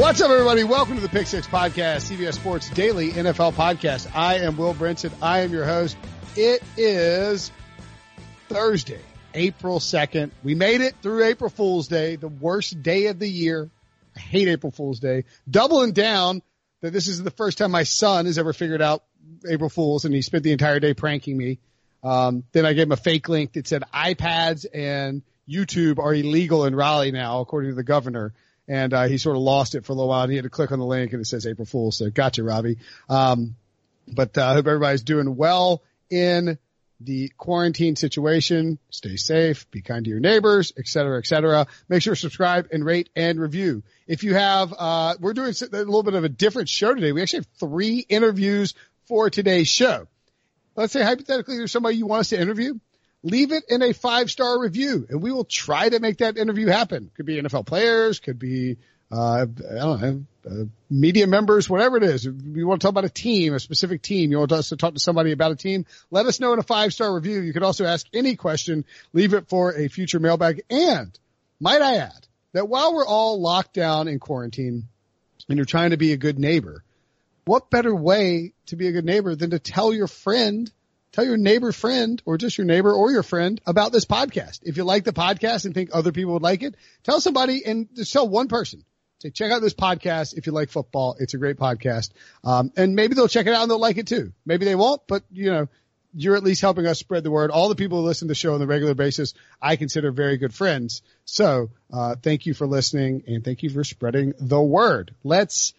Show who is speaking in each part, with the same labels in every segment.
Speaker 1: What's up, everybody? Welcome to the Pick Six Podcast, CBS Sports Daily NFL Podcast. I am Will Brinson. I am your host. It is Thursday, April 2nd. We made it through April Fool's Day, the worst day of the year. I hate April Fool's Day. Doubling down that this is the first time my son has ever figured out April Fool's and he spent the entire day pranking me. Um, then I gave him a fake link that said iPads and YouTube are illegal in Raleigh now, according to the governor and uh, he sort of lost it for a little while. And he had to click on the link, and it says April Fool. So gotcha, Robbie. Um, but uh, I hope everybody's doing well in the quarantine situation. Stay safe, be kind to your neighbors, et cetera, et cetera. Make sure to subscribe and rate and review. If you have, uh, we're doing a little bit of a different show today. We actually have three interviews for today's show. Let's say hypothetically there's somebody you want us to interview leave it in a five star review and we will try to make that interview happen. Could be NFL players, could be, uh, I don't know, uh, media members, whatever it is. If you want to talk about a team, a specific team, you want us to talk to somebody about a team, let us know in a five star review. You could also ask any question, leave it for a future mailbag. And might I add that while we're all locked down in quarantine and you're trying to be a good neighbor, what better way to be a good neighbor than to tell your friend tell your neighbor friend or just your neighbor or your friend about this podcast. If you like the podcast and think other people would like it, tell somebody and just tell one person. Say, check out this podcast if you like football. It's a great podcast. Um, and maybe they'll check it out and they'll like it too. Maybe they won't, but you know, you're at least helping us spread the word. All the people who listen to the show on the regular basis, I consider very good friends. So, uh, thank you for listening and thank you for spreading the word. Let's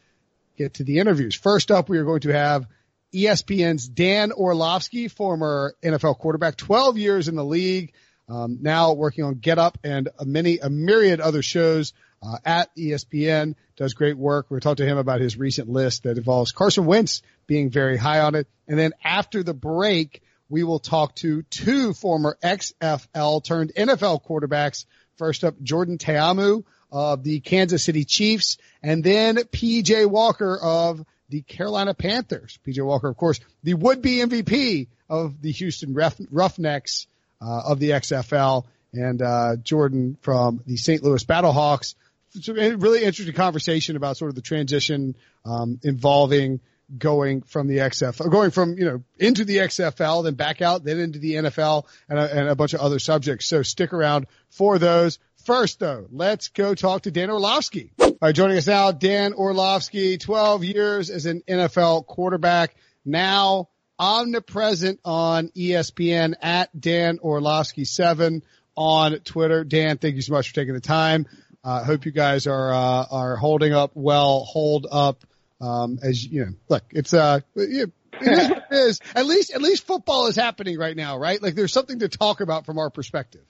Speaker 1: get to the interviews. First up, we are going to have ESPN's Dan Orlovsky, former NFL quarterback, 12 years in the league, um, now working on Get Up and a many, a myriad other shows uh, at ESPN. Does great work. We're talk to him about his recent list that involves Carson Wentz being very high on it. And then after the break, we will talk to two former XFL turned NFL quarterbacks. First up, Jordan Ta'amu of the Kansas City Chiefs, and then PJ Walker of the Carolina Panthers. PJ Walker, of course, the would-be MVP of the Houston Roughnecks uh, of the XFL, and uh, Jordan from the St. Louis Battlehawks. It's a really interesting conversation about sort of the transition um, involving going from the XFL, going from you know into the XFL, then back out, then into the NFL, and a, and a bunch of other subjects. So stick around for those. First, though, let's go talk to Dan Orlovsky. All right, joining us now, Dan Orlovsky, 12 years as an NFL quarterback, now omnipresent on ESPN at Dan Orlovsky 7 on Twitter. Dan, thank you so much for taking the time. I uh, hope you guys are, uh, are holding up well, hold up, um, as you know, look, it's, uh, it is it is. At least, at least football is happening right now, right? Like there's something to talk about from our perspective.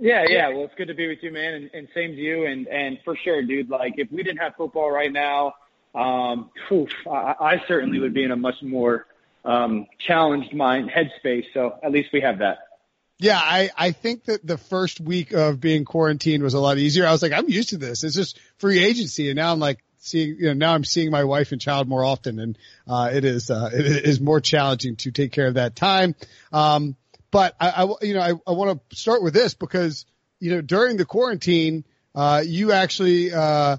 Speaker 2: Yeah, yeah. Well, it's good to be with you, man, and, and same to you. And and for sure, dude. Like, if we didn't have football right now, um, oof, I, I certainly would be in a much more um, challenged mind headspace. So at least we have that.
Speaker 1: Yeah, I, I think that the first week of being quarantined was a lot easier. I was like, I'm used to this. It's just free agency. And now I'm like seeing, you know, now I'm seeing my wife and child more often and, uh, it is, uh, it is more challenging to take care of that time. Um, but I, I you know, I, I want to start with this because, you know, during the quarantine, uh, you actually, uh,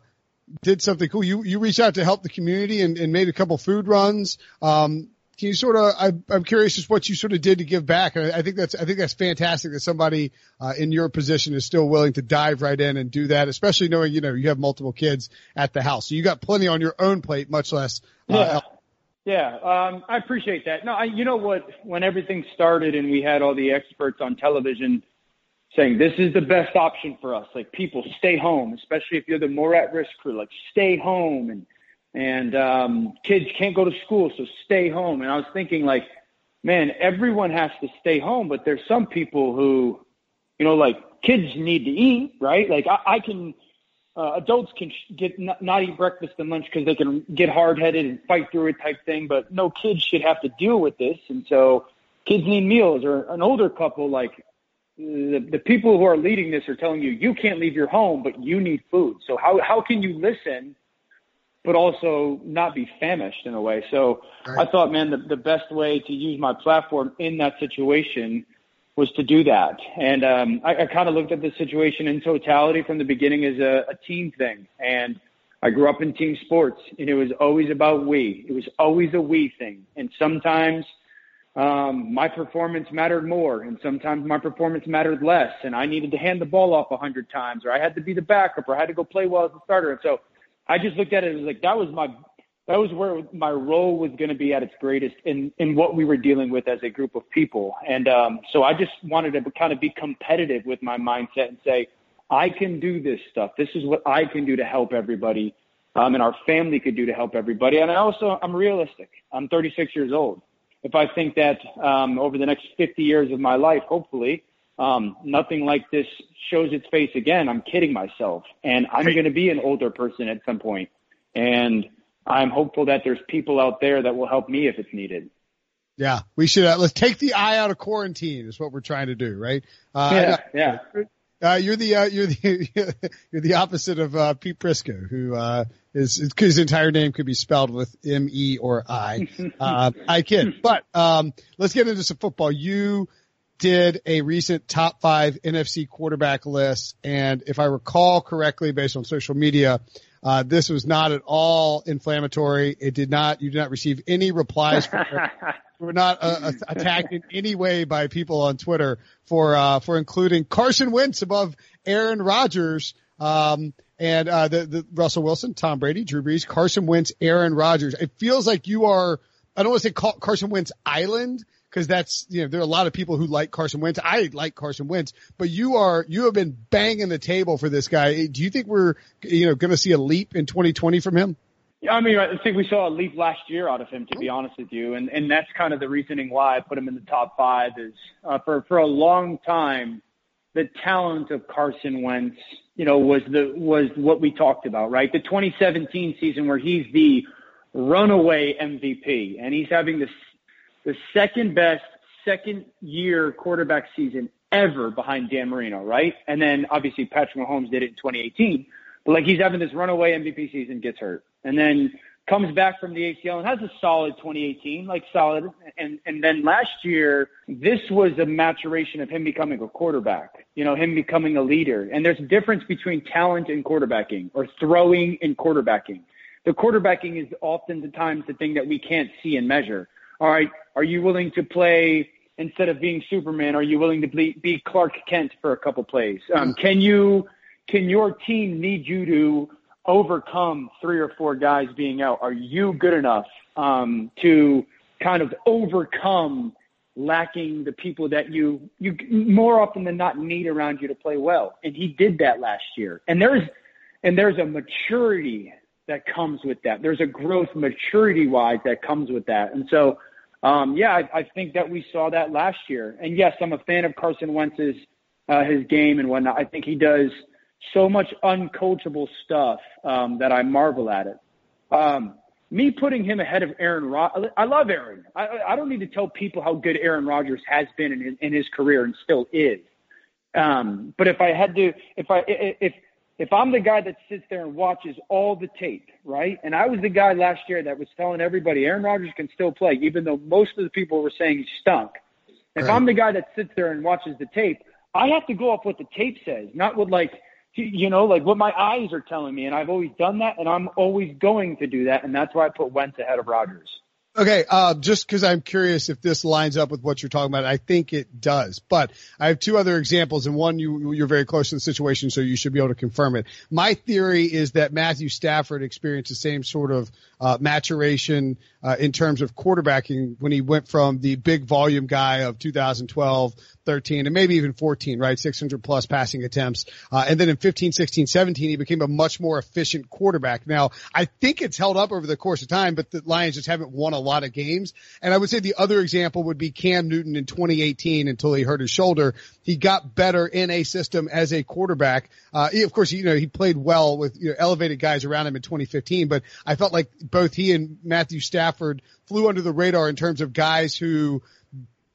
Speaker 1: did something cool. You, you reached out to help the community and, and made a couple food runs. Um, can you sort of, I, I'm curious just what you sort of did to give back. And I think that's, I think that's fantastic that somebody, uh, in your position is still willing to dive right in and do that, especially knowing, you know, you have multiple kids at the house. So you got plenty on your own plate, much less, uh,
Speaker 2: yeah. Yeah, um, I appreciate that. No, I, you know what? When everything started and we had all the experts on television saying this is the best option for us, like people stay home, especially if you're the more at-risk crew, like stay home and and um, kids can't go to school, so stay home. And I was thinking, like, man, everyone has to stay home, but there's some people who, you know, like kids need to eat, right? Like I, I can, uh, adults can sh- get not, not eat breakfast and lunch because they can get hard headed and fight through it type thing, but no kids should have to deal with this. And so kids need meals or an older couple, like the, the people who are leading this are telling you, you can't leave your home, but you need food. So how, how can you listen? but also not be famished in a way. So right. I thought, man, the, the best way to use my platform in that situation was to do that. And um, I, I kind of looked at the situation in totality from the beginning as a, a team thing. And I grew up in team sports, and it was always about we. It was always a we thing. And sometimes um, my performance mattered more, and sometimes my performance mattered less. And I needed to hand the ball off a hundred times, or I had to be the backup, or I had to go play well as a starter. And so I just looked at it as like that was my that was where my role was going to be at its greatest in in what we were dealing with as a group of people. And um, so I just wanted to kind of be competitive with my mindset and say, I can do this stuff. This is what I can do to help everybody, um, and our family could do to help everybody. And I also I'm realistic. I'm 36 years old. If I think that um, over the next 50 years of my life, hopefully, um, nothing like this shows its face again, I'm kidding myself. And I'm going to be an older person at some point. And I'm hopeful that there's people out there that will help me if it's needed.
Speaker 1: Yeah, we should, uh, let's take the eye out of quarantine is what we're trying to do, right?
Speaker 2: Uh, yeah, yeah.
Speaker 1: Uh, you're the uh, you're the you're the opposite of uh, Pete Prisco, who uh, is his entire name could be spelled with M E or I. Uh, I kid, but um, let's get into some football. You did a recent top five NFC quarterback list. And if I recall correctly, based on social media, uh, this was not at all inflammatory. It did not, you did not receive any replies. From We're not uh, attacked in any way by people on Twitter for, uh, for including Carson Wentz above Aaron Rodgers. Um, and, uh, the, the Russell Wilson, Tom Brady, Drew Brees, Carson Wentz, Aaron Rodgers. It feels like you are, I don't want to say Carson Wentz Island, because that's you know there are a lot of people who like Carson Wentz. I like Carson Wentz, but you are you have been banging the table for this guy. Do you think we're you know going to see a leap in 2020 from him?
Speaker 2: Yeah, I mean, I think we saw a leap last year out of him, to be honest with you, and and that's kind of the reasoning why I put him in the top five. Is uh, for for a long time, the talent of Carson Wentz, you know, was the was what we talked about, right? The 2017 season where he's the runaway MVP, and he's having this the second best second year quarterback season ever behind Dan Marino, right? And then obviously Patrick Mahomes did it in 2018. But like he's having this runaway MVP season, gets hurt, and then comes back from the ACL and has a solid 2018, like solid. And and then last year, this was a maturation of him becoming a quarterback. You know, him becoming a leader. And there's a difference between talent and quarterbacking, or throwing and quarterbacking. The quarterbacking is often times the thing that we can't see and measure all right, are you willing to play instead of being Superman? Are you willing to be, be Clark Kent for a couple plays? Um, can you, can your team need you to overcome three or four guys being out? Are you good enough um, to kind of overcome lacking the people that you you more often than not need around you to play well? And he did that last year. And there's and there's a maturity that comes with that. There's a growth maturity wise that comes with that. And so um, yeah, I, I think that we saw that last year. And yes, I'm a fan of Carson Wentz's uh, his game and whatnot. I think he does so much uncoachable stuff um, that I marvel at it. Um, me putting him ahead of Aaron Rod- I love Aaron. I, I don't need to tell people how good Aaron Rodgers has been in his, in his career and still is. Um, but if I had to, if I, if if I'm the guy that sits there and watches all the tape, right? And I was the guy last year that was telling everybody Aaron Rodgers can still play, even though most of the people were saying he stunk. If right. I'm the guy that sits there and watches the tape, I have to go off what the tape says, not what like you know, like what my eyes are telling me. And I've always done that, and I'm always going to do that, and that's why I put Wentz ahead of Rodgers.
Speaker 1: Okay, uh, just because I'm curious if this lines up with what you're talking about, I think it does. But I have two other examples, and one you you're very close to the situation, so you should be able to confirm it. My theory is that Matthew Stafford experienced the same sort of uh, maturation uh, in terms of quarterbacking when he went from the big volume guy of 2012, 13, and maybe even 14, right? 600 plus passing attempts. Uh, and then in 15, 16, 17, he became a much more efficient quarterback. Now, I think it's held up over the course of time, but the Lions just haven't won a lot of games. And I would say the other example would be Cam Newton in 2018 until he hurt his shoulder. He got better in a system as a quarterback. Uh, he, of course, you know, he played well with you know, elevated guys around him in 2015, but I felt like both he and Matthew Stafford flew under the radar in terms of guys who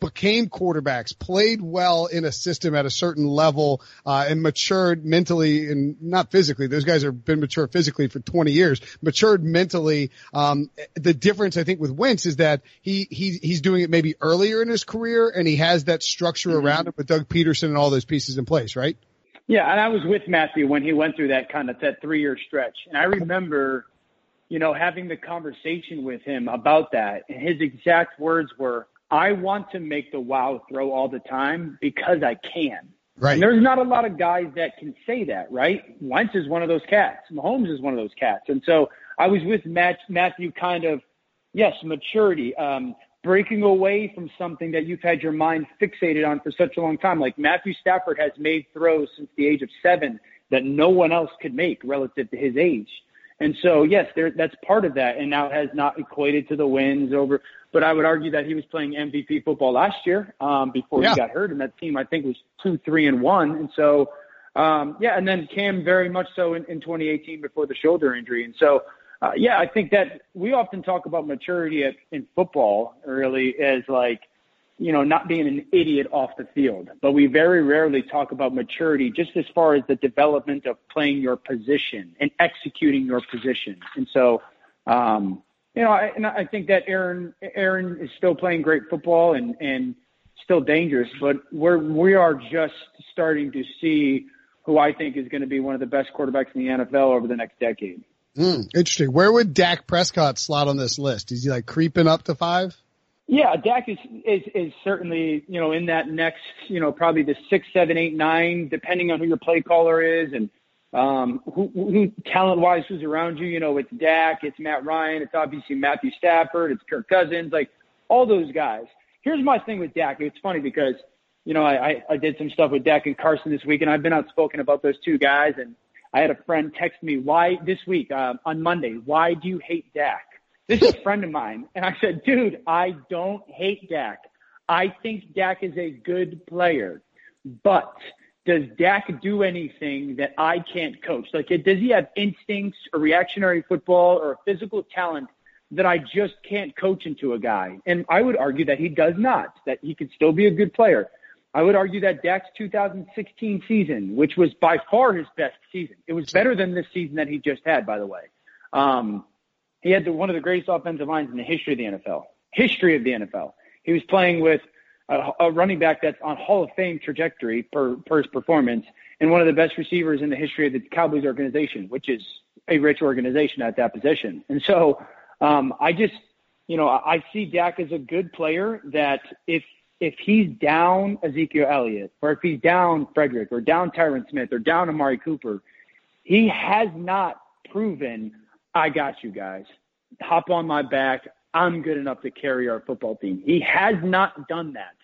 Speaker 1: became quarterbacks, played well in a system at a certain level, uh, and matured mentally and not physically. Those guys have been mature physically for 20 years, matured mentally. Um, the difference I think with Wentz is that he, he, he's doing it maybe earlier in his career and he has that structure mm-hmm. around him with Doug Pederson and all those pieces in place, right?
Speaker 2: Yeah. And I was with Matthew when he went through that kind of that three year stretch. And I remember, you know, having the conversation with him about that and his exact words were, I want to make the wow throw all the time because I can.
Speaker 1: Right.
Speaker 2: And there's not a lot of guys that can say that, right? Wentz is one of those cats. Mahomes is one of those cats. And so I was with Matt, Matthew kind of, yes, maturity, um, breaking away from something that you've had your mind fixated on for such a long time. Like Matthew Stafford has made throws since the age of seven that no one else could make relative to his age. And so, yes, there, that's part of that, and now has not equated to the wins over. But I would argue that he was playing MVP football last year um, before yeah. he got hurt, and that team I think was two, three, and one. And so, um, yeah, and then Cam very much so in, in 2018 before the shoulder injury. And so, uh, yeah, I think that we often talk about maturity at, in football really as like you know, not being an idiot off the field. But we very rarely talk about maturity just as far as the development of playing your position and executing your position. And so, um, you know, I, and I think that Aaron Aaron is still playing great football and and still dangerous, but we're we are just starting to see who I think is going to be one of the best quarterbacks in the NFL over the next decade.
Speaker 1: Mm, interesting. Where would Dak Prescott slot on this list? Is he like creeping up to five?
Speaker 2: Yeah, Dak is, is is certainly you know in that next you know probably the six, seven, eight, nine, depending on who your play caller is and um, who, who talent wise who's around you. You know, it's Dak, it's Matt Ryan, it's obviously Matthew Stafford, it's Kirk Cousins, like all those guys. Here's my thing with Dak. It's funny because you know I, I, I did some stuff with Dak and Carson this week, and I've been outspoken about those two guys. And I had a friend text me why this week uh, on Monday, why do you hate Dak? This is a friend of mine. And I said, dude, I don't hate Dak. I think Dak is a good player, but does Dak do anything that I can't coach? Like, does he have instincts or reactionary football or physical talent that I just can't coach into a guy? And I would argue that he does not, that he could still be a good player. I would argue that Dak's 2016 season, which was by far his best season, it was better than this season that he just had, by the way. Um, he had the, one of the greatest offensive lines in the history of the NFL. History of the NFL. He was playing with a, a running back that's on Hall of Fame trajectory per, per his performance, and one of the best receivers in the history of the Cowboys organization, which is a rich organization at that position. And so, um, I just, you know, I see Dak as a good player that if if he's down Ezekiel Elliott, or if he's down Frederick, or down Tyron Smith, or down Amari Cooper, he has not proven I got you guys. Hop on my back. I'm good enough to carry our football team. He has not done that.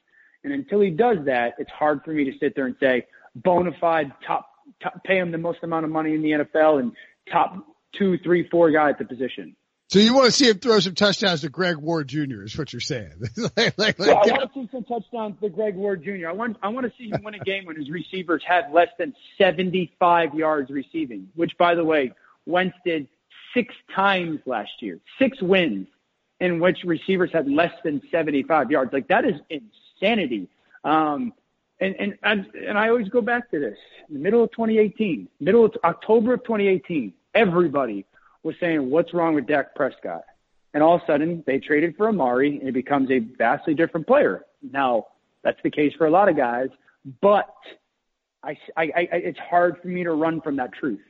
Speaker 2: And until he does that, it's hard for me to sit there and say, bona fide top, top pay him the most amount of money in the NFL and top two, three, four guy at the position.
Speaker 1: So you want to see him throw some touchdowns to Greg Ward Jr. is what you're saying.
Speaker 2: like, like, well, I want to see some touchdowns to Greg Ward Jr. I want I want to see him win a game when his receivers had less than 75 yards receiving, which by the way, Wentz did six times last year, six wins in which receivers had less than 75 yards. Like that is insanity. Um, and, and, and, and I always go back to this. The middle of 2018, middle of October of 2018, everybody was saying, what's wrong with Dak Prescott? And all of a sudden they traded for Amari and it becomes a vastly different player. Now that's the case for a lot of guys, but I, I, I, it's hard for me to run from that truth.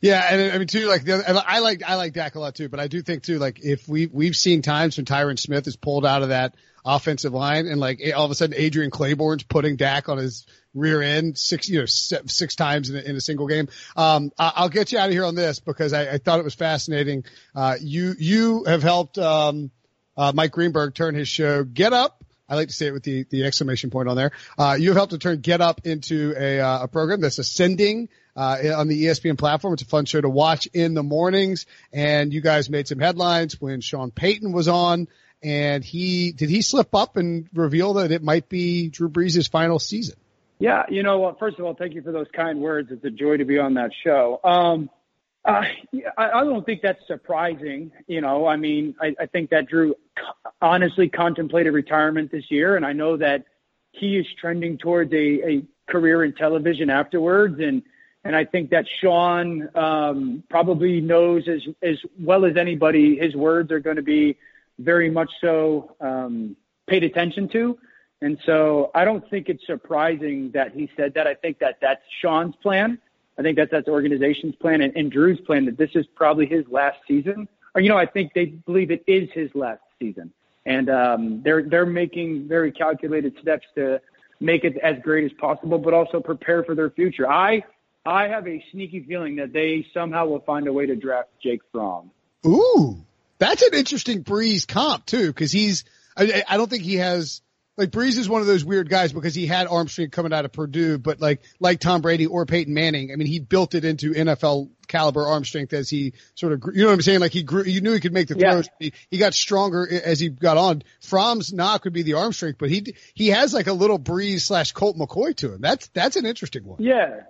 Speaker 1: Yeah, and I mean too, like the other, I like I like Dak a lot too, but I do think too, like if we we've seen times when Tyron Smith is pulled out of that offensive line, and like all of a sudden Adrian Clayborn's putting Dak on his rear end six you know six times in a, in a single game. Um, I'll get you out of here on this because I, I thought it was fascinating. Uh, you you have helped um, uh, Mike Greenberg turn his show Get Up. I like to say it with the, the exclamation point on there. Uh, you have helped to turn Get Up into a, uh, a program that's ascending uh, on the ESPN platform. It's a fun show to watch in the mornings. And you guys made some headlines when Sean Payton was on. And he did he slip up and reveal that it might be Drew Brees' final season?
Speaker 2: Yeah, you know, well, first of all, thank you for those kind words. It's a joy to be on that show. Um, uh, I, I don't think that's surprising. You know, I mean, I, I think that Drew honestly contemplated retirement this year, and I know that he is trending towards a, a career in television afterwards. And and I think that Sean um, probably knows as as well as anybody his words are going to be very much so um, paid attention to. And so I don't think it's surprising that he said that. I think that that's Sean's plan. I think that's that's organization's plan and, and Drew's plan that this is probably his last season. Or you know, I think they believe it is his last season, and um, they're they're making very calculated steps to make it as great as possible, but also prepare for their future. I I have a sneaky feeling that they somehow will find a way to draft Jake Fromm.
Speaker 1: Ooh, that's an interesting Brees comp too, because he's. I, I don't think he has like Brees is one of those weird guys because he had arm strength coming out of Purdue, but like like Tom Brady or Peyton Manning, I mean, he built it into NFL caliber arm strength as he sort of, you know what I'm saying? Like he grew, you knew he could make the throws. Yeah. He, he got stronger as he got on. Fromm's knock would be the arm strength, but he he has like a little Brees slash Colt McCoy to him. That's that's an interesting one.
Speaker 2: Yeah,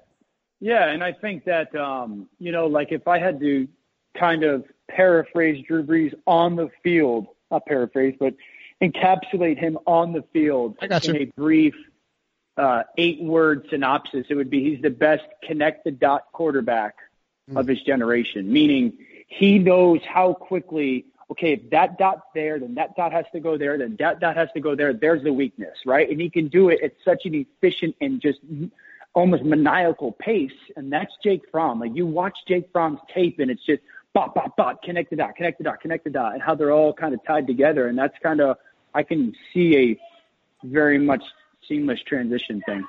Speaker 2: yeah, and I think that um, you know, like if I had to kind of paraphrase Drew Brees on the field, not paraphrase, but encapsulate him on the field in a brief uh, eight-word synopsis, it would be he's the best connect-the-dot quarterback mm. of his generation. Meaning, he knows how quickly. Okay, if that dot's there, then that dot has to go there, then that dot has to go there. There's the weakness, right? And he can do it at such an efficient and just almost maniacal pace, and that's Jake Fromm. Like you watch Jake Fromm's tape, and it's just bot, bot, bot, connect the dot, connect the dot, connect the dot, and how they're all kind of tied together. And that's kind of I can see a very much seamless transition thing.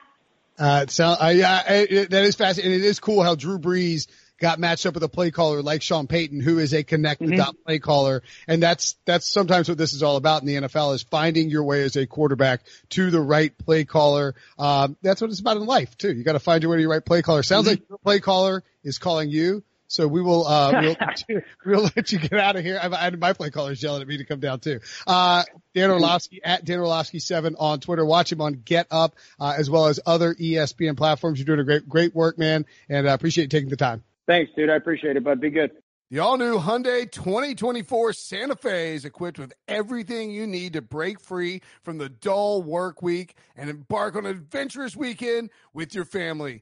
Speaker 1: Uh, so uh, yeah, it, that is fascinating. It is cool how Drew Brees got matched up with a play caller like Sean Payton, who is a connected mm-hmm. dot play caller. And that's, that's sometimes what this is all about in the NFL is finding your way as a quarterback to the right play caller. Um, that's what it's about in life too. You got to find your way to your right play caller. Sounds mm-hmm. like your play caller is calling you. So we will, uh, we'll, we'll let you get out of here. I, I my play callers yelling at me to come down too. Uh, Dan Orlovsky at Dan Orlovsky seven on Twitter. Watch him on Get Up, uh, as well as other ESPN platforms. You're doing a great, great work, man. And I uh, appreciate you taking the time.
Speaker 2: Thanks, dude. I appreciate it, bud. Be good.
Speaker 1: The all new Hyundai 2024 Santa Fe is equipped with everything you need to break free from the dull work week and embark on an adventurous weekend with your family.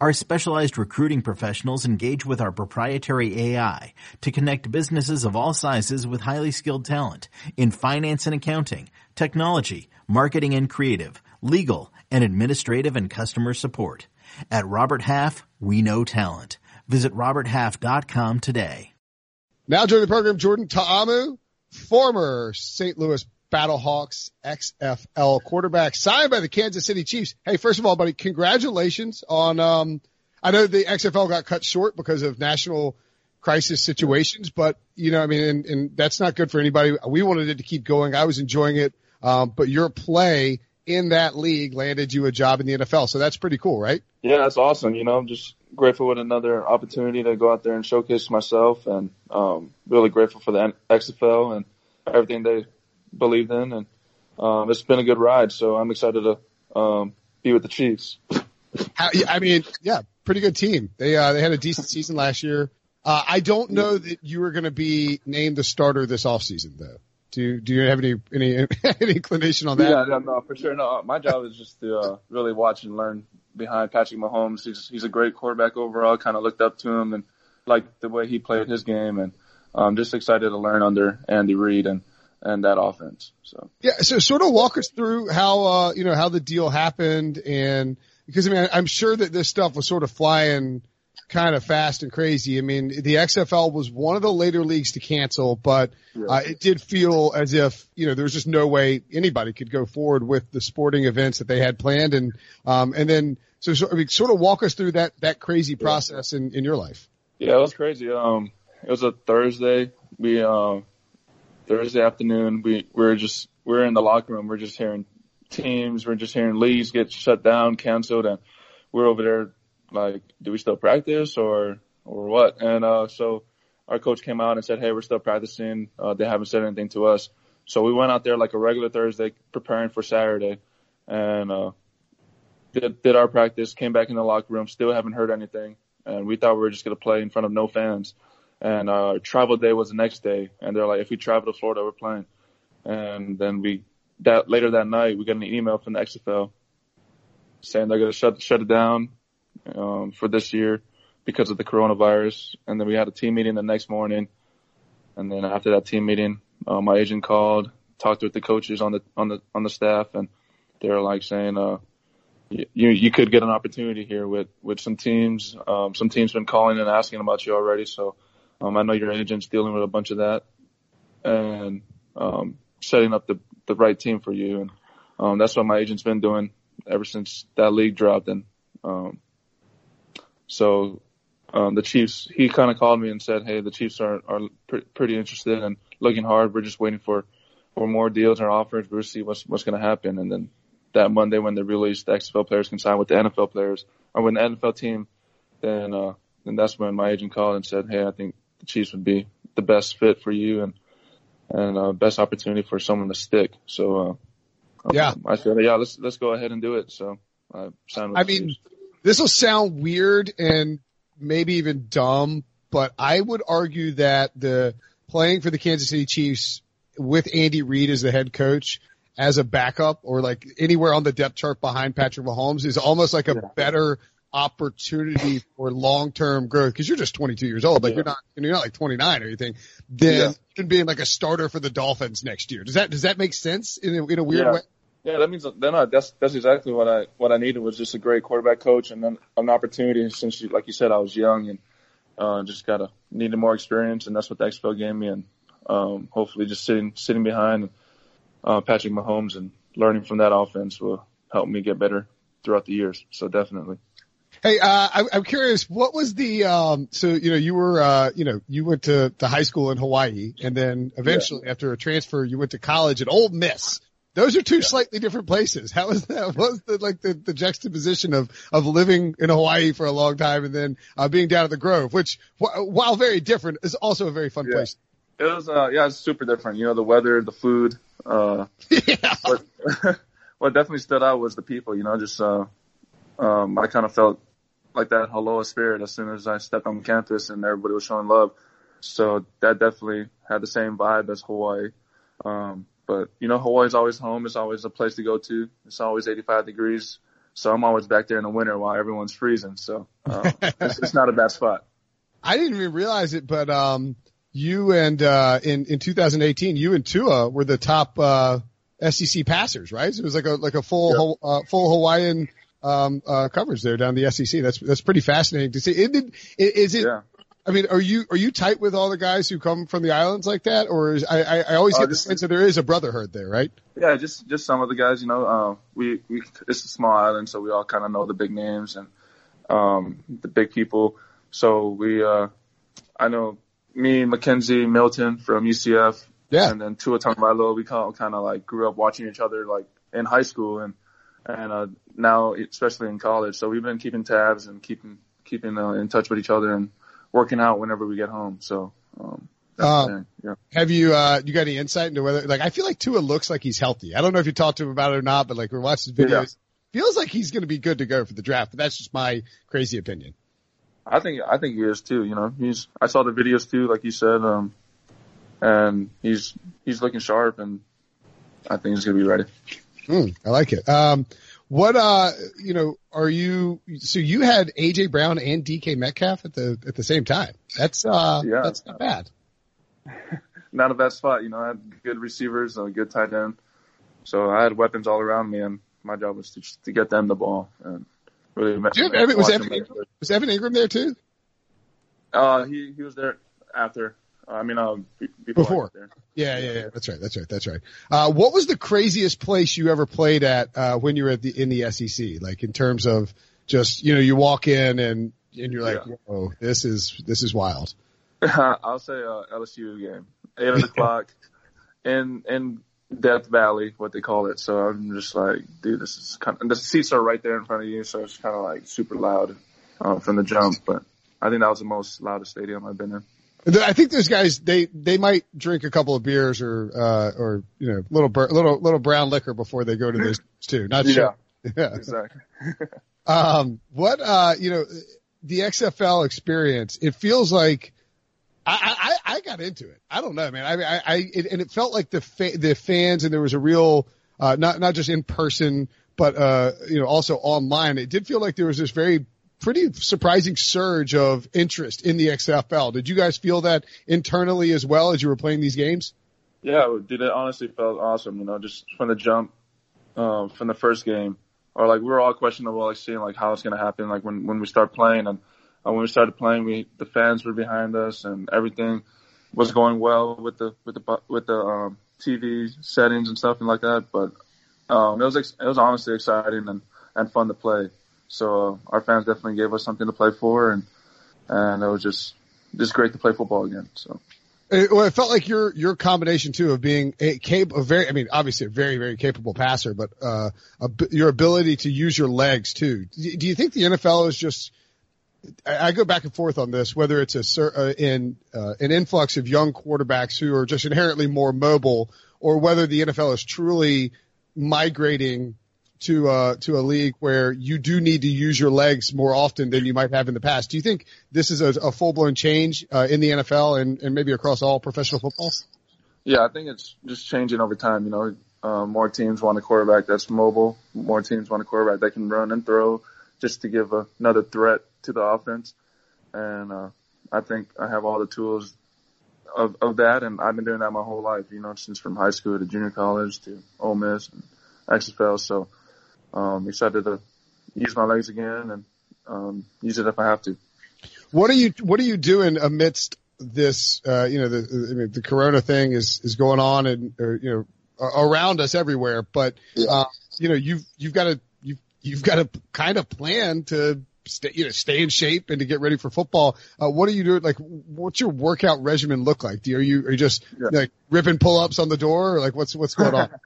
Speaker 3: Our specialized recruiting professionals engage with our proprietary AI to connect businesses of all sizes with highly skilled talent in finance and accounting, technology, marketing and creative, legal, and administrative and customer support. At Robert Half, we know talent. Visit roberthalf.com today.
Speaker 1: Now joining the program, Jordan Ta'amu, former St. Louis Battlehawks XFL quarterback signed by the Kansas City Chiefs. Hey, first of all, buddy, congratulations on, um, I know the XFL got cut short because of national crisis situations, but you know, I mean, and, and that's not good for anybody. We wanted it to keep going. I was enjoying it. Um, but your play in that league landed you a job in the NFL. So that's pretty cool, right?
Speaker 4: Yeah, that's awesome. You know, I'm just grateful with another opportunity to go out there and showcase myself and, um, really grateful for the XFL and everything they believed in. And, um, it's been a good ride. So I'm excited to, um, be with the Chiefs.
Speaker 1: How, I mean, yeah, pretty good team. They, uh, they had a decent season last year. Uh, I don't know that you were going to be named the starter this offseason though. Do do you have any any any inclination on that?
Speaker 4: Yeah, no, for sure. No, my job is just to uh, really watch and learn behind Patrick Mahomes. He's he's a great quarterback overall. Kind of looked up to him and like the way he played his game, and I'm just excited to learn under Andy Reid and and that offense. So
Speaker 1: yeah, so sort of walk us through how uh you know how the deal happened and because I mean I'm sure that this stuff was sort of flying kind of fast and crazy. I mean, the XFL was one of the later leagues to cancel, but uh, it did feel as if, you know, there was just no way anybody could go forward with the sporting events that they had planned. And, um, and then, so, so I mean, sort of walk us through that, that crazy process in, in your life.
Speaker 4: Yeah, it was crazy. Um, it was a Thursday. We, um, Thursday afternoon, we, we're just, we we're in the locker room. We're just hearing teams. We're just hearing leagues get shut down, canceled. And we're over there like, do we still practice or, or what? And, uh, so our coach came out and said, Hey, we're still practicing. Uh, they haven't said anything to us. So we went out there like a regular Thursday preparing for Saturday and, uh, did, did our practice, came back in the locker room, still haven't heard anything. And we thought we were just going to play in front of no fans. And, our travel day was the next day. And they're like, if we travel to Florida, we're playing. And then we, that later that night, we got an email from the XFL saying they're going to shut, shut it down um, for this year because of the coronavirus. And then we had a team meeting the next morning. And then after that team meeting, uh, my agent called, talked with the coaches on the on the on the staff, and they were like saying, uh, you you could get an opportunity here with with some teams. Um, some teams been calling and asking about you already, so um, I know your agent's dealing with a bunch of that and um, setting up the the right team for you. And um, that's what my agent's been doing ever since that league dropped. And um, so um, the Chiefs, he kind of called me and said, "Hey, the Chiefs are are pr- pretty interested and looking hard. We're just waiting for for more deals or offers. We'll see what's what's going to happen." And then that Monday, when they released the XFL players can sign with the NFL players or with the NFL team, then uh, then that's when my agent called and said, "Hey, I think the Chiefs would be the best fit for you and and uh, best opportunity for someone to stick." So
Speaker 1: uh, yeah,
Speaker 4: I said, "Yeah, let's let's go ahead and do it." So I signed with
Speaker 1: I
Speaker 4: the
Speaker 1: mean. This will sound weird and maybe even dumb, but I would argue that the playing for the Kansas City Chiefs with Andy Reid as the head coach as a backup or like anywhere on the depth chart behind Patrick Mahomes is almost like a yeah. better opportunity for long-term growth because you're just 22 years old. Like yeah. you're not, you're not like 29 or anything. Then yeah. being like a starter for the Dolphins next year. Does that, does that make sense in a, in a weird way?
Speaker 4: Yeah, that means then I, that's that's exactly what I what I needed was just a great quarterback coach and then an opportunity. Since you, like you said, I was young and uh, just gotta needed more experience, and that's what the XFL gave me. And um, hopefully, just sitting sitting behind uh, Patrick Mahomes and learning from that offense will help me get better throughout the years. So definitely.
Speaker 1: Hey, uh, I, I'm curious, what was the, um, so, you know, you were, uh, you know, you went to, to high school in Hawaii and then eventually yeah. after a transfer, you went to college at Ole Miss. Those are two yeah. slightly different places. How was that? What was the like the, the juxtaposition of of living in Hawaii for a long time and then uh, being down at the Grove, which while very different, is also a very fun
Speaker 4: yeah.
Speaker 1: place.
Speaker 4: It was, uh, yeah, it's super different. You know, the weather, the food. Uh, yeah. What, what definitely stood out was the people. You know, just uh, um, I kind of felt like that hello spirit as soon as I stepped on campus and everybody was showing love. So that definitely had the same vibe as Hawaii. Um, but you know, Hawaii's always home. It's always a place to go to. It's always 85 degrees. So I'm always back there in the winter while everyone's freezing. So uh, it's, it's not a bad spot.
Speaker 1: I didn't even realize it, but um, you and uh, in in 2018, you and Tua were the top uh, SEC passers, right? So it was like a like a full yep. uh, full Hawaiian um, uh, coverage there down the SEC. That's that's pretty fascinating to see. It, it, is it? Yeah. I mean, are you are you tight with all the guys who come from the islands like that, or is, I, I I always
Speaker 4: Uh,
Speaker 1: get the
Speaker 4: just-
Speaker 1: sense that there is a brotherhood there, right?
Speaker 4: Yeah, just just some of the guys. You know, uh, we we it's a small island, so we all kind of know the big names and um, the big people. So we, uh, I know me, McKenzie, Milton from UCF,
Speaker 1: Yeah.
Speaker 4: and then Tua Tagovailoa. We kind of kind of like grew up watching each other like in high school and and uh, now especially in college. So we've been keeping tabs and keeping keeping uh, in touch with each other and working out whenever we get home. So um,
Speaker 1: Uh,
Speaker 4: yeah.
Speaker 1: Have you uh you got any insight into whether like I feel like Tua looks like he's healthy. I don't know if you talked to him about it or not, but like we're watching his videos, feels like he's going to be good to go for the draft. But that's just my crazy opinion.
Speaker 4: I think I think he is too. You know, he's I saw the videos too, like you said, um, and he's he's looking sharp, and I think he's gonna be ready.
Speaker 1: Hmm, I like it. Um, what uh you know are you? So you had AJ Brown and DK Metcalf at the at the same time. That's uh
Speaker 4: Yeah.
Speaker 1: that's not bad.
Speaker 4: Not a bad spot. You know, I had good receivers, a good tight end, so I had weapons all around me, and my job was to to get them the ball and really.
Speaker 1: Have Evan, was Evan. Engram, was Evan Engram there too?
Speaker 4: Uh, he he was there after. I mean, uh, be- before.
Speaker 1: Before.
Speaker 4: there.
Speaker 1: Yeah, yeah, yeah. That's right. That's right. That's right. Uh, what was the craziest place you ever played at, uh, when you were at the, in the SEC? Like in terms of just, you know, you walk in and, and you're like,
Speaker 4: Yeah.
Speaker 1: whoa, this is, this is wild.
Speaker 4: I'll say uh, LSU game, eight o'clock, in in Death Valley, what they call it. So I'm just like, dude, this is kind of, the seats are right there in front of you, so it's kind of like super loud uh, from the jump. But I think that was the most loudest stadium I've been in.
Speaker 1: I think those guys, they, they might drink a couple of beers or, uh, or, you know, a little, bur- little, little brown liquor before they go to those too. Not sure. Yeah.
Speaker 4: exactly.
Speaker 1: Um, what, uh, you know, the XFL experience, it feels like, I, I, I got into it. I don't know, man. I mean, I, I it, and it felt like the fa- the fans and there was a real, uh, not not just in person, but uh, you know, also online. It did feel like there was this very pretty surprising surge of interest in the XFL. Did you guys feel that internally as well as you were playing these games?
Speaker 4: Yeah, dude, it honestly felt awesome. You know, just from the jump, um, from the first game, or like we were all questionable, like seeing like how it's gonna happen, like when when we start playing, and uh, when we started playing, we the fans were behind us, and everything was going well with the with the with the um, TV settings and stuff and like that. But um, it was it was honestly exciting and and fun to play. So uh, our fans definitely gave us something to play for, and and it was just just great to play football again. So.
Speaker 1: It, well, it felt like your your combination too of being a cap, a very, I mean, obviously a very very capable passer, but uh, a, your ability to use your legs too. Do, do you think the NFL is just? I, I go back and forth on this, whether it's a uh, in uh, an influx of young quarterbacks who are just inherently more mobile, or whether the NFL is truly migrating to uh to a league where you do need to use your legs more often than you might have in the past. Do you think this is a, a full blown change uh, in the NFL and, and maybe across all professional football?
Speaker 4: Yeah, I think it's just changing over time. You know, uh, more teams want a quarterback that's mobile. More teams want a quarterback that can run and throw, just to give a, another threat to the offense. And uh, I think I have all the tools of of that, and I've been doing that my whole life. You know, since from high school to junior college to Ole Miss and XFL. So, um, excited to use my legs again and um, use it if I have to.
Speaker 1: What are you What are you doing amidst this? Uh, you know, the I mean, the Corona thing is is going on and or, you know around us everywhere. But uh, you know, you've you've got to you've you've got to kind of plan to stay you know stay in shape and to get ready for football. Uh, what are you doing? Like, what's your workout regimen look like? Do you, are you are you just
Speaker 4: Yeah.
Speaker 1: like ripping pull ups on the door, or like what's what's going on?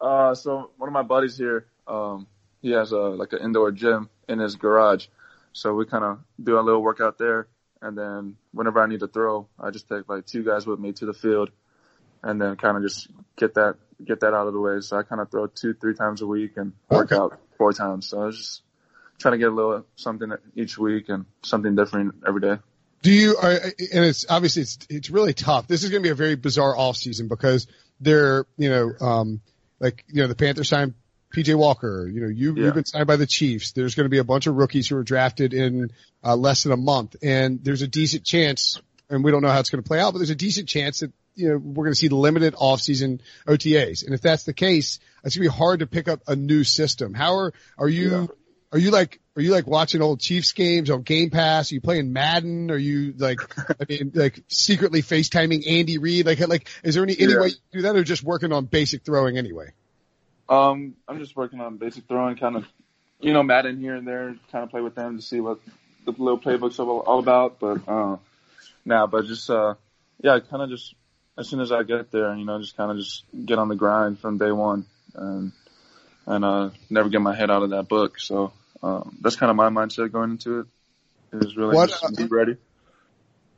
Speaker 4: Uh, so one of my buddies here, um, he has a like an indoor gym in his garage. So we kind of do a little workout there, and then whenever I need to throw, I just take like two guys with me to the field, and then kind of just get that get that out of the way. So I kind of throw two three times a week and work
Speaker 1: Okay.
Speaker 4: out four times. So I was just trying to get a little something each week and something different every day.
Speaker 1: Do you, and it's obviously it's, it's really tough. This is going to be a very bizarre off season because they're, you know, um, like, you know, the Panthers signed PJ Walker, you know, you,
Speaker 4: Yeah.
Speaker 1: you've been signed by the Chiefs. There's going to be a bunch of rookies who are drafted in uh, less than a month and there's a decent chance, and we don't know how it's going to play out, but there's a decent chance that, you know, we're going to see limited off season OTAs. And if that's the case, it's going to be hard to pick up a new system. How are, are you,
Speaker 4: Yeah.
Speaker 1: are you like are you like watching old Chiefs games on Game Pass? Are you playing Madden? Are you like, I mean, like secretly FaceTiming Andy Reid? Like, like, is there any, any
Speaker 4: Yeah.
Speaker 1: way you do that or just working on basic throwing anyway?
Speaker 4: Um, I'm just working on basic throwing, kind of, you know, Madden here and there, kind of play with them to see what the little playbooks are all all about. But uh, now, but just uh, yeah, kind of just as soon as I get there, you know, just kind of just get on the grind from day one, and and uh, never get my head out of that book. So um, that's kind of my mindset going into it. Is really
Speaker 1: What,
Speaker 4: just
Speaker 1: uh,
Speaker 4: be ready.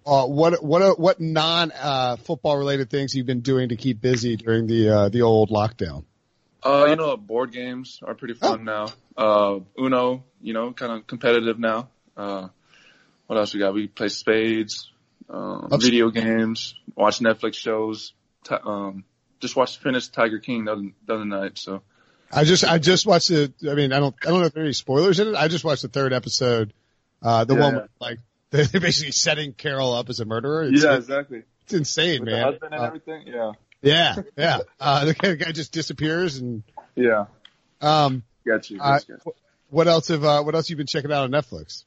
Speaker 1: Uh, what, what, what non, uh, football related things you've been doing to keep busy during the, uh, the old lockdown?
Speaker 4: Uh, you know, board games are pretty fun now. Uh, Uno, you know, kind of competitive now. Uh, what else we got? We play spades, um,
Speaker 1: That's-
Speaker 4: video games, watch Netflix shows. Ti um, just watched finish Tiger King the other, the other night. So
Speaker 1: I just, I just watched the, I mean, I don't, I don't know if there are any spoilers in it. I just watched the third episode, uh, the
Speaker 4: Yeah,
Speaker 1: one with like, they're basically setting Carol up as a murderer. It's,
Speaker 4: yeah, exactly.
Speaker 1: it's insane,
Speaker 4: With
Speaker 1: man.
Speaker 4: husband and
Speaker 1: Uh,
Speaker 4: everything. Yeah,
Speaker 1: yeah, yeah. Uh, the guy, the guy just disappears and,
Speaker 4: yeah.
Speaker 1: um,
Speaker 4: Got you.
Speaker 1: Uh,
Speaker 4: Got you.
Speaker 1: what else have, uh, what else you been checking out on Netflix?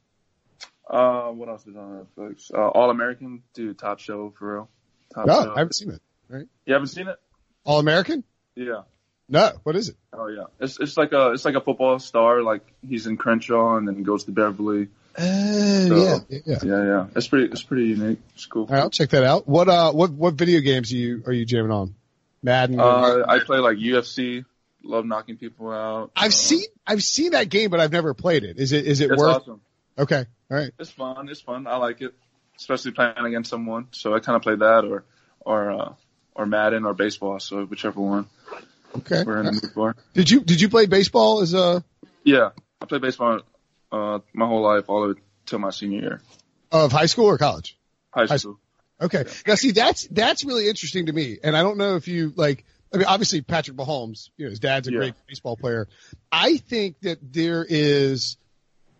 Speaker 4: Uh, what else is on Netflix? Uh, All American, dude, top show for real. Top
Speaker 1: No,
Speaker 4: show.
Speaker 1: I haven't seen it. Right?
Speaker 4: You haven't seen it?
Speaker 1: All American?
Speaker 4: Yeah.
Speaker 1: No, what is it?
Speaker 4: Oh yeah. It's it's like a it's like a football star. Like he's in Crenshaw and then goes to Beverly. So-
Speaker 1: yeah, yeah, yeah.
Speaker 4: It's pretty, it's pretty unique. It's cool.
Speaker 1: All right, I'll check that out. What, uh, what, what video games are you, are you jamming on? Madden?
Speaker 4: Uh, I play like UFC. Love knocking people out.
Speaker 1: I've
Speaker 4: Uh,
Speaker 1: seen, I've seen that game, but I've never played it. Is it, is it
Speaker 4: It's
Speaker 1: worth?
Speaker 4: awesome.
Speaker 1: Okay. All right.
Speaker 4: It's fun. It's fun. I like it, especially playing against someone. So I kind of play that or, or, uh, or Madden or baseball. So whichever one
Speaker 1: Okay.
Speaker 4: we're in the mood for.
Speaker 1: Did you, did you play baseball as a,
Speaker 4: Yeah, I played baseball uh my whole life, all the way till my senior year,
Speaker 1: of high school or college?
Speaker 4: high
Speaker 1: High
Speaker 4: school.
Speaker 1: Okay. Now see, that's, that's really interesting to me. And I don't know if you like, I mean, obviously Patrick Mahomes, you know, his dad's a
Speaker 4: Yeah.
Speaker 1: great baseball player. I think that there is,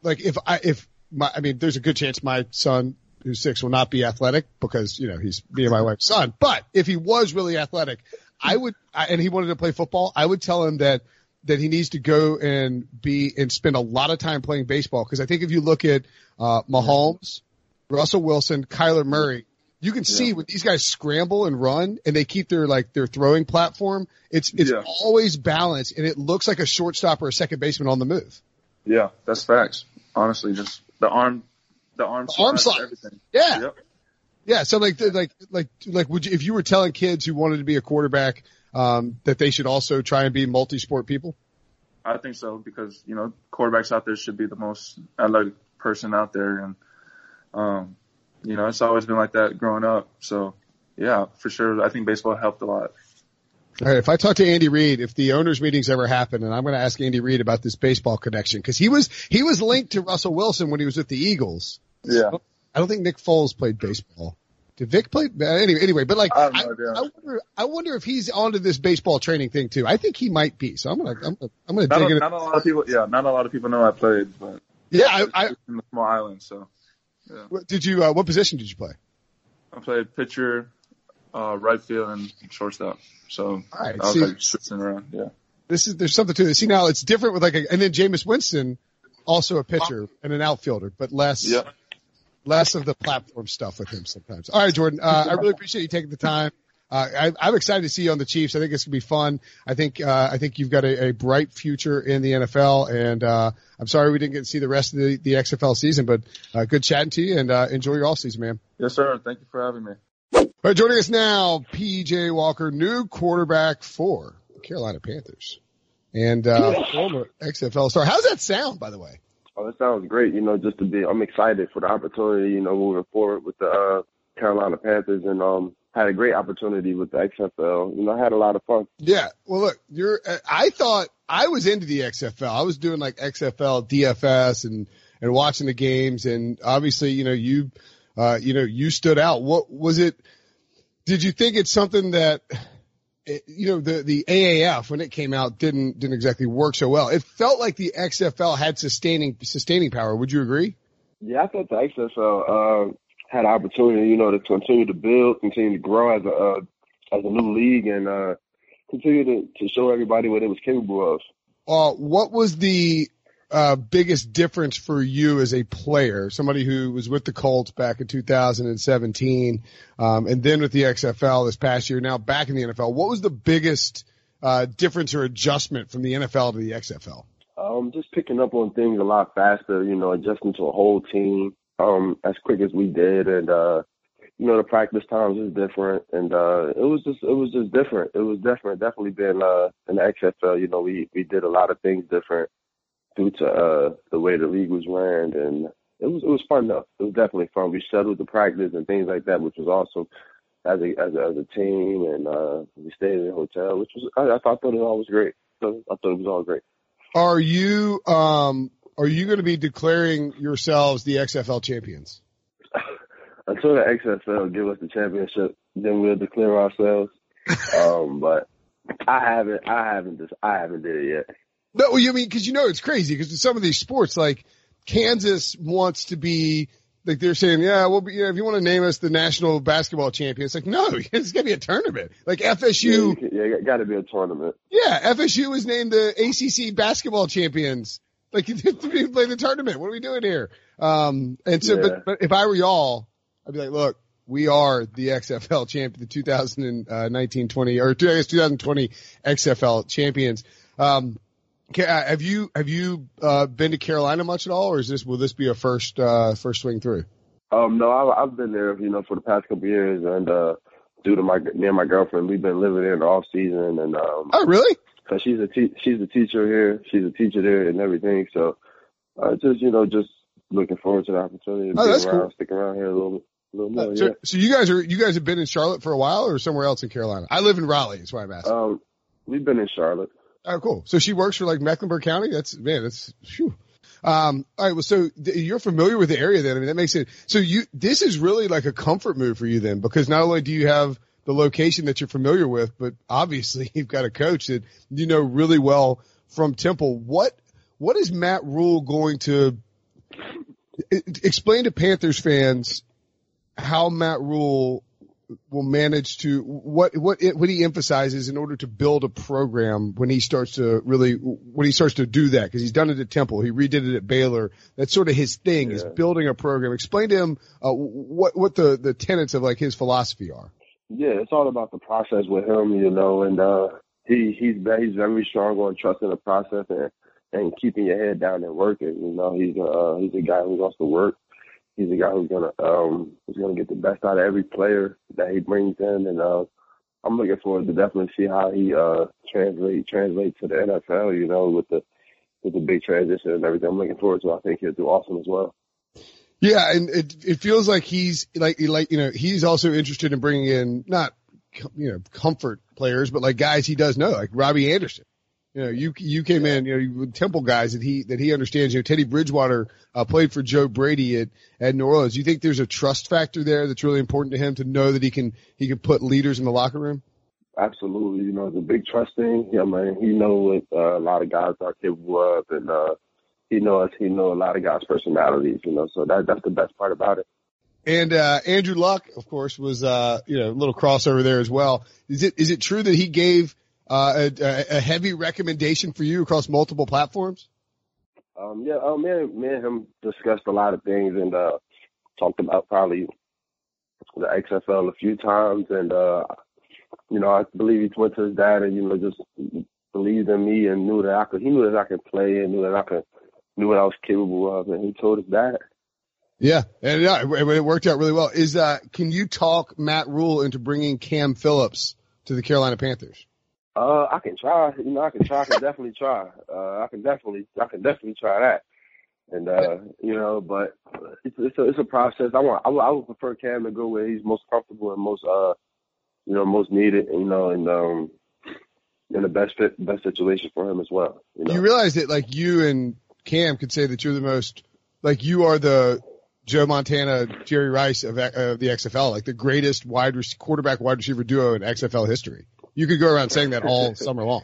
Speaker 1: like, if I, if my, I mean, there's a good chance my son who's six will not be athletic because, you know, he's me and my wife's son. But if he was really athletic, I would, I, and he wanted to play football, I would tell him that, that he needs to go and be and spend a lot of time playing baseball. Cause I think if you look at, uh, Mahomes, Russell Wilson, Kyler Murray, you can see when these guys scramble and run and they keep their like their throwing platform, it's it's
Speaker 4: Yeah.
Speaker 1: always balanced and it looks like a shortstop or a second baseman on the move.
Speaker 4: Yeah, that's facts. Honestly, just the arm, the arm,
Speaker 1: arm
Speaker 4: slide,
Speaker 1: slide.
Speaker 4: everything.
Speaker 1: Yeah.
Speaker 4: Yep.
Speaker 1: Yeah. So like like like like would you if you were telling kids who wanted to be a quarterback um that they should also try and be multi sport people?
Speaker 4: I think so because you know quarterbacks out there should be the most athletic person out there, and um, you know it's always been like that growing up. So yeah, for sure, I think baseball helped a lot.
Speaker 1: All right. If I talk to Andy Reid, if the owners meetings ever happen, and I'm going to ask Andy Reid about this baseball connection because he was he was linked to Russell Wilson when he was with the Eagles.
Speaker 4: Yeah,
Speaker 1: I don't think Nick Foles played baseball. Did Vic play? uh, Anyway, anyway, but like,
Speaker 4: I
Speaker 1: I. I wonder, I wonder if he's onto this baseball training thing too. I think he might be. So I'm gonna, I'm gonna, I'm gonna
Speaker 4: not,
Speaker 1: dig
Speaker 4: a,
Speaker 1: in.
Speaker 4: not a lot of people. Yeah, not a lot of people know I played, but
Speaker 1: Yeah, I, I,
Speaker 4: in a small island, so
Speaker 1: what- did you, uh, what position did you play?
Speaker 4: I played pitcher, uh, right field, and shortstop. So
Speaker 1: All right,
Speaker 4: I was
Speaker 1: see-
Speaker 4: like switching around. Yeah,
Speaker 1: This is, there's something to this. See now it's different with like a, and then Jameis Winston, also a pitcher and an outfielder, but less,
Speaker 4: yeah.
Speaker 1: Less of the platform stuff with him sometimes. All right, Jordan, uh, I really appreciate you taking the time. Uh, I, I'm excited to see you on the Chiefs. I think it's gonna be fun. I think uh, I think you've got a, a bright future in the NFL, and uh, I'm sorry we didn't get to see the rest of the, the XFL season, but uh, good chatting to you, and uh, enjoy your off season, man.
Speaker 4: Yes, sir. Thank you for having me.
Speaker 1: All right, joining us now, PJ Walker, new quarterback for the Carolina Panthers, and uh, former XFL star. How's that sound, by the way?
Speaker 5: Oh, that sounds great. You know, just to be, I'm excited for the opportunity. You know, moving forward with the uh, Carolina Panthers, and um, had a great opportunity with the XFL. You know, I had a lot of fun.
Speaker 1: Yeah. Well, look, you're. I thought I was into the XFL. I was doing like XFL, DFS, and and watching the games. And obviously, you know, you, uh, you know, you stood out. What was it? Did you think it's something that, eh, you know, the the AAF when it came out didn't didn't exactly work so well. It felt like the XFL had sustaining sustaining power. Would you agree?
Speaker 5: Yeah, I thought the XFL uh, had an opportunity. You know, to continue to build, continue to grow as a uh, as a new league, and uh, continue to to show everybody what it was capable of.
Speaker 1: Uh, what was the uh, biggest difference for you as a player, somebody who was with the Colts back in 2017, um, and then with the XFL this past year, now back in the NFL? What was the biggest uh, difference or adjustment from the NFL to the XFL?
Speaker 5: Um, just picking up on things a lot faster, you know, adjusting to a whole team um, as quick as we did, and uh, you know, the practice times is different, and uh, it was just it was just different. It was different. Definitely been uh, in the XFL. You know, we we did a lot of things different due to uh, the way the league was ran, and it was it was fun though. It was definitely fun. We shuttled the practice and things like that, which was awesome as a as a, as a team, and uh, we stayed in a hotel, which was I, I thought it all was great. So I thought it was all great.
Speaker 1: Are you um are you going to be declaring yourselves the XFL champions?
Speaker 5: until the XFL give us the championship, then we'll declare ourselves. um, but I haven't, I haven't, just, I haven't did it yet.
Speaker 1: No, you mean because you know it's crazy because in some of these sports, like Kansas wants to be like they're saying, yeah, well, you know, if you want to name us the national basketball champion, it's like no, it's gonna be a tournament. Like FSU,
Speaker 5: yeah, yeah got to be a tournament.
Speaker 1: Yeah, FSU was named the ACC basketball champions. Like to play the tournament. What are we doing here? Um, and so, yeah. but, but if I were y'all, I'd be like, look, we are the XFL champion, the 2019-20 or I guess 2020 XFL champions. Um, uh, have you have you uh, been to Carolina much at all, or is this will this be a first uh, first swing through?
Speaker 5: Um, no, I've, I've been there, you know, for the past couple of years, and uh, due to my me and my girlfriend, we've been living there in the off season, and um,
Speaker 1: oh, really?
Speaker 5: Cause she's a te- she's a teacher here, she's a teacher there, and everything. So, uh, just you know, just looking forward to the opportunity to
Speaker 1: oh,
Speaker 5: be
Speaker 1: around,
Speaker 5: cool. stick around here a little bit. More,
Speaker 1: so,
Speaker 5: yeah.
Speaker 1: so you guys are you guys have been in Charlotte for a while or somewhere else in Carolina? I live in Raleigh. That's why I'm asking.
Speaker 5: Um, we've been in Charlotte.
Speaker 1: Oh, cool. So she works for like Mecklenburg County. That's man. That's phew. Um, all right. Well, so th- you're familiar with the area then. I mean, that makes it. So you this is really like a comfort move for you then, because not only do you have the location that you're familiar with, but obviously you've got a coach that you know really well from Temple. What what is Matt Rhule going to explain to Panthers fans how Matt Rhule will manage to what what it, what he emphasizes in order to build a program when he starts to really when he starts to do that because he's done it at Temple, he redid it at Baylor. That's sort of his thing yeah. is building a program. Explain to him uh, what what the the tenets of like his philosophy are.
Speaker 5: Yeah, it's all about the process with him, you know, and uh he he's he's very strong on trusting the process and and keeping your head down and working. You know, he's uh he's a guy who wants to work he's a guy who's gonna um who's gonna get the best out of every player that he brings in, and uh, I'm looking forward to definitely see how he uh translate translate to the NFL. You know, with the with the big transition and everything. I'm looking forward to. I think he'll do awesome as well.
Speaker 1: Yeah, and it it feels like he's like like you know he's also interested in bringing in not you know comfort players, but like guys he does know, like Robbie Anderson. You know, you you came in, you know, with Temple guys that he that he understands. You know, Teddy Bridgewater uh, played for Joe Brady at at New Orleans. You think there's a trust factor there that's really important to him to know that he can he can put leaders in the locker room?
Speaker 5: Absolutely, you know, it's a big trust thing. Yeah, man, he knows what uh, a lot of guys are capable of, and uh, he knows he know a lot of guys' personalities. You know, so that that's the best part about it.
Speaker 1: And uh, Andrew Luck, of course, was uh, you know a little crossover there as well. Is it is it true that he gave uh, a, a, heavy recommendation for you across multiple platforms?
Speaker 5: Um, yeah, um, me, and, me and him discussed a lot of things and uh, talked about probably the XFL a few times. And, uh, you know, I believe he went to his dad and, you know, just believed in me and knew that I could, he knew that I could play and knew that I could, knew what I was capable of. And he told his dad.
Speaker 1: Yeah, and yeah, it worked out really well. Is uh, can you talk Matt Rhule into bringing Cam Phillips to the Carolina Panthers?
Speaker 5: Uh, I can try. You know, I can try. I can definitely try. Uh, I can definitely, I can definitely try that. And uh, you know, but it's it's a it's a process. I want. I would, I would prefer Cam to go where he's most comfortable and most uh, you know, most needed. You know, and um, in the best fit, best situation for him as well. You, know?
Speaker 1: you realize that like you and Cam could say that you're the most like you are the Joe Montana, Jerry Rice of, of the XFL, like the greatest wide quarterback wide receiver duo in XFL history. You could go around saying that all summer long.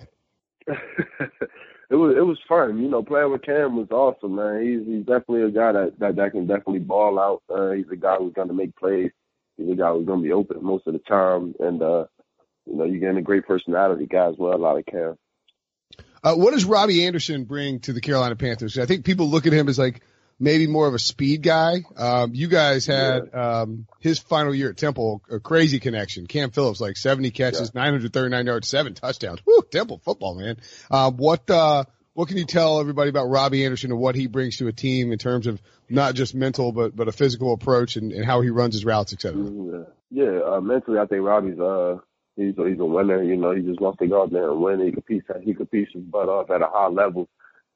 Speaker 5: it was it was fun, you know. Playing with Cam was awesome, man. He's he's definitely a guy that that, that can definitely ball out. Uh, he's a guy who's gonna make plays. He's a guy who's gonna be open most of the time, and uh, you know, you're getting a great personality guy as well, a lot of Cam.
Speaker 1: Uh, what does Robbie Anderson bring to the Carolina Panthers? I think people look at him as like maybe more of a speed guy. Um, you guys had yeah. um, his final year at Temple, a crazy connection. Cam Phillips, like 70 catches, yeah. 939 yards, seven touchdowns. Woo, Temple football, man. Uh, what uh, what can you tell everybody about Robbie Anderson and what he brings to a team in terms of not just mental, but but a physical approach and, and how he runs his routes, et cetera?
Speaker 5: Mm-hmm. Yeah, yeah uh, mentally, I think Robbie's uh he's a, he's a winner. You know, he just wants to go out there and win. He competes he competes his butt off at a high level.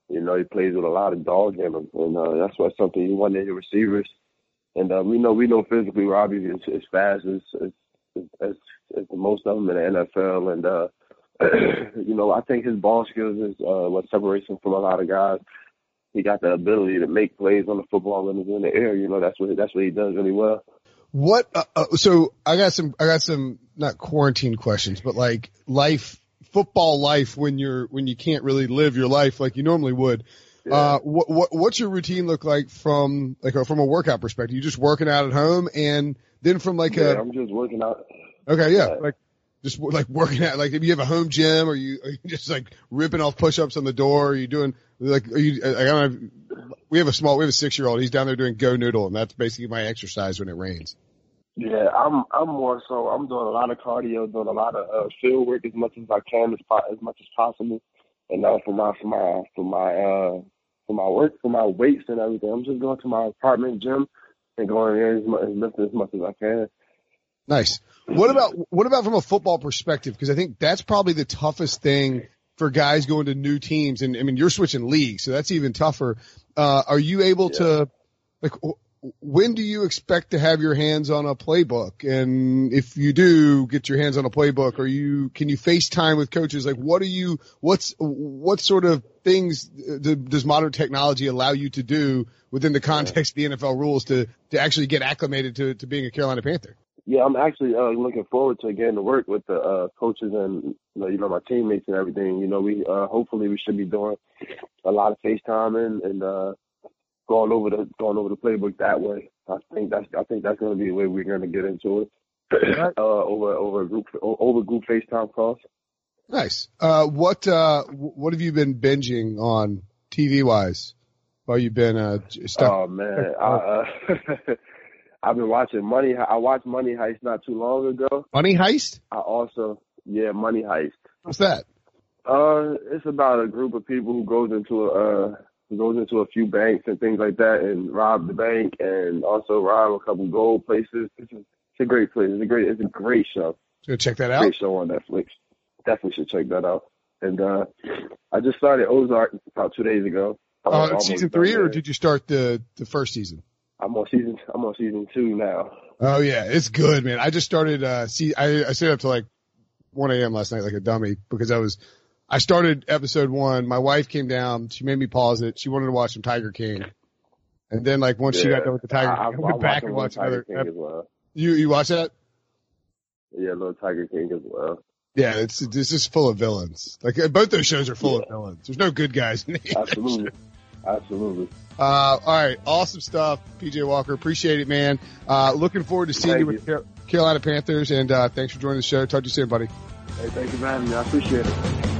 Speaker 5: You know, he plays with a lot of dog in him, and uh, that's why something he wanted his receivers. And uh, we know we know physically Robbie is as fast as as, as as the most of them in the NFL, and uh, you know I think his ball skills is uh, what separates him from a lot of guys. He got the ability to make plays on the football when he's in the air. You know that's what that's what he does really well.
Speaker 1: What? Uh, uh, so I got some I got some not quarantine questions, but like life football life when you're when you can't really live your life like you normally would. Yeah. Uh, what, what what's your routine look like from like a, from a workout perspective? You just working out at home, and then from like
Speaker 5: yeah,
Speaker 1: a
Speaker 5: I'm just working out.
Speaker 1: Okay, yeah, yeah. like just like working out. Like if you have a home gym, or you are you just like ripping off push-ups on the door? Are you doing like are you? I don't know. We have a small, we have a six-year-old. He's down there doing Go Noodle, and that's basically my exercise when it rains.
Speaker 5: Yeah, I'm I'm more so I'm doing a lot of cardio, doing a lot of uh, field work as much as I can as as much as possible, and now for my for my for my uh for my work for my weights and everything, I'm just going to my apartment gym and going in as much as lifting as much as I can.
Speaker 1: Nice. What about what about from a football perspective? Because I think that's probably the toughest thing for guys going to new teams. And I mean, you're switching leagues, so that's even tougher. Uh, are you able yeah. to like? When do you expect to have your hands on a playbook? And if you do get your hands on a playbook, are you, can you FaceTime with coaches? Like what are you, what's, what sort of things does modern technology allow you to do within the context of the NFL rules to, to actually get acclimated to, to being a Carolina Panther?
Speaker 5: Yeah, I'm actually uh, looking forward to getting to work with the uh, coaches and you know my teammates and everything. You know, we uh, hopefully we should be doing a lot of FaceTiming and uh, going over the going over the playbook that way. I think that's I think that's going to be the way we're going to get into it. uh, over over a group over group FaceTime calls.
Speaker 1: Nice. Uh, what uh, what have you been binging on TV wise? While you've been uh, stuck?
Speaker 5: Oh man, I, uh, I've been watching Money. I watched Money Heist not too long ago.
Speaker 1: Money Heist.
Speaker 5: I also yeah Money Heist.
Speaker 1: What's that?
Speaker 5: Uh, it's about a group of people who goes into a goes into a few banks and things like that and rob the bank and also rob a couple gold places. It's a, it's a great place. It's a great it's a great show.
Speaker 1: So check that out.
Speaker 5: Great show on Netflix. Definitely should check that out. And uh I just started Ozark about two days ago.
Speaker 1: Uh, season three, or did you start the the first season?
Speaker 5: I'm on season. I'm on season two now.
Speaker 1: Oh yeah, it's good, man. I just started. Uh, see, I I stayed up to like 1 a.m. last night like a dummy because I was I started episode one. My wife came down. She made me pause it. She wanted to watch some Tiger King. And then like once yeah. she got done with the Tiger I, King, I went back and watched another.
Speaker 5: King as well.
Speaker 1: You you watch that?
Speaker 5: Yeah, little Tiger King as well.
Speaker 1: Yeah, it's this is full of villains. Like both those shows are full yeah. of villains. There's no good guys in
Speaker 5: Absolutely. Absolutely.
Speaker 1: Uh, all right. Awesome stuff, PJ Walker. Appreciate it, man. Uh, looking forward to seeing Thank you with you. Carolina Panthers and, uh, thanks for joining the show. Talk to you soon, buddy.
Speaker 5: Hey, thank you, man. I appreciate it.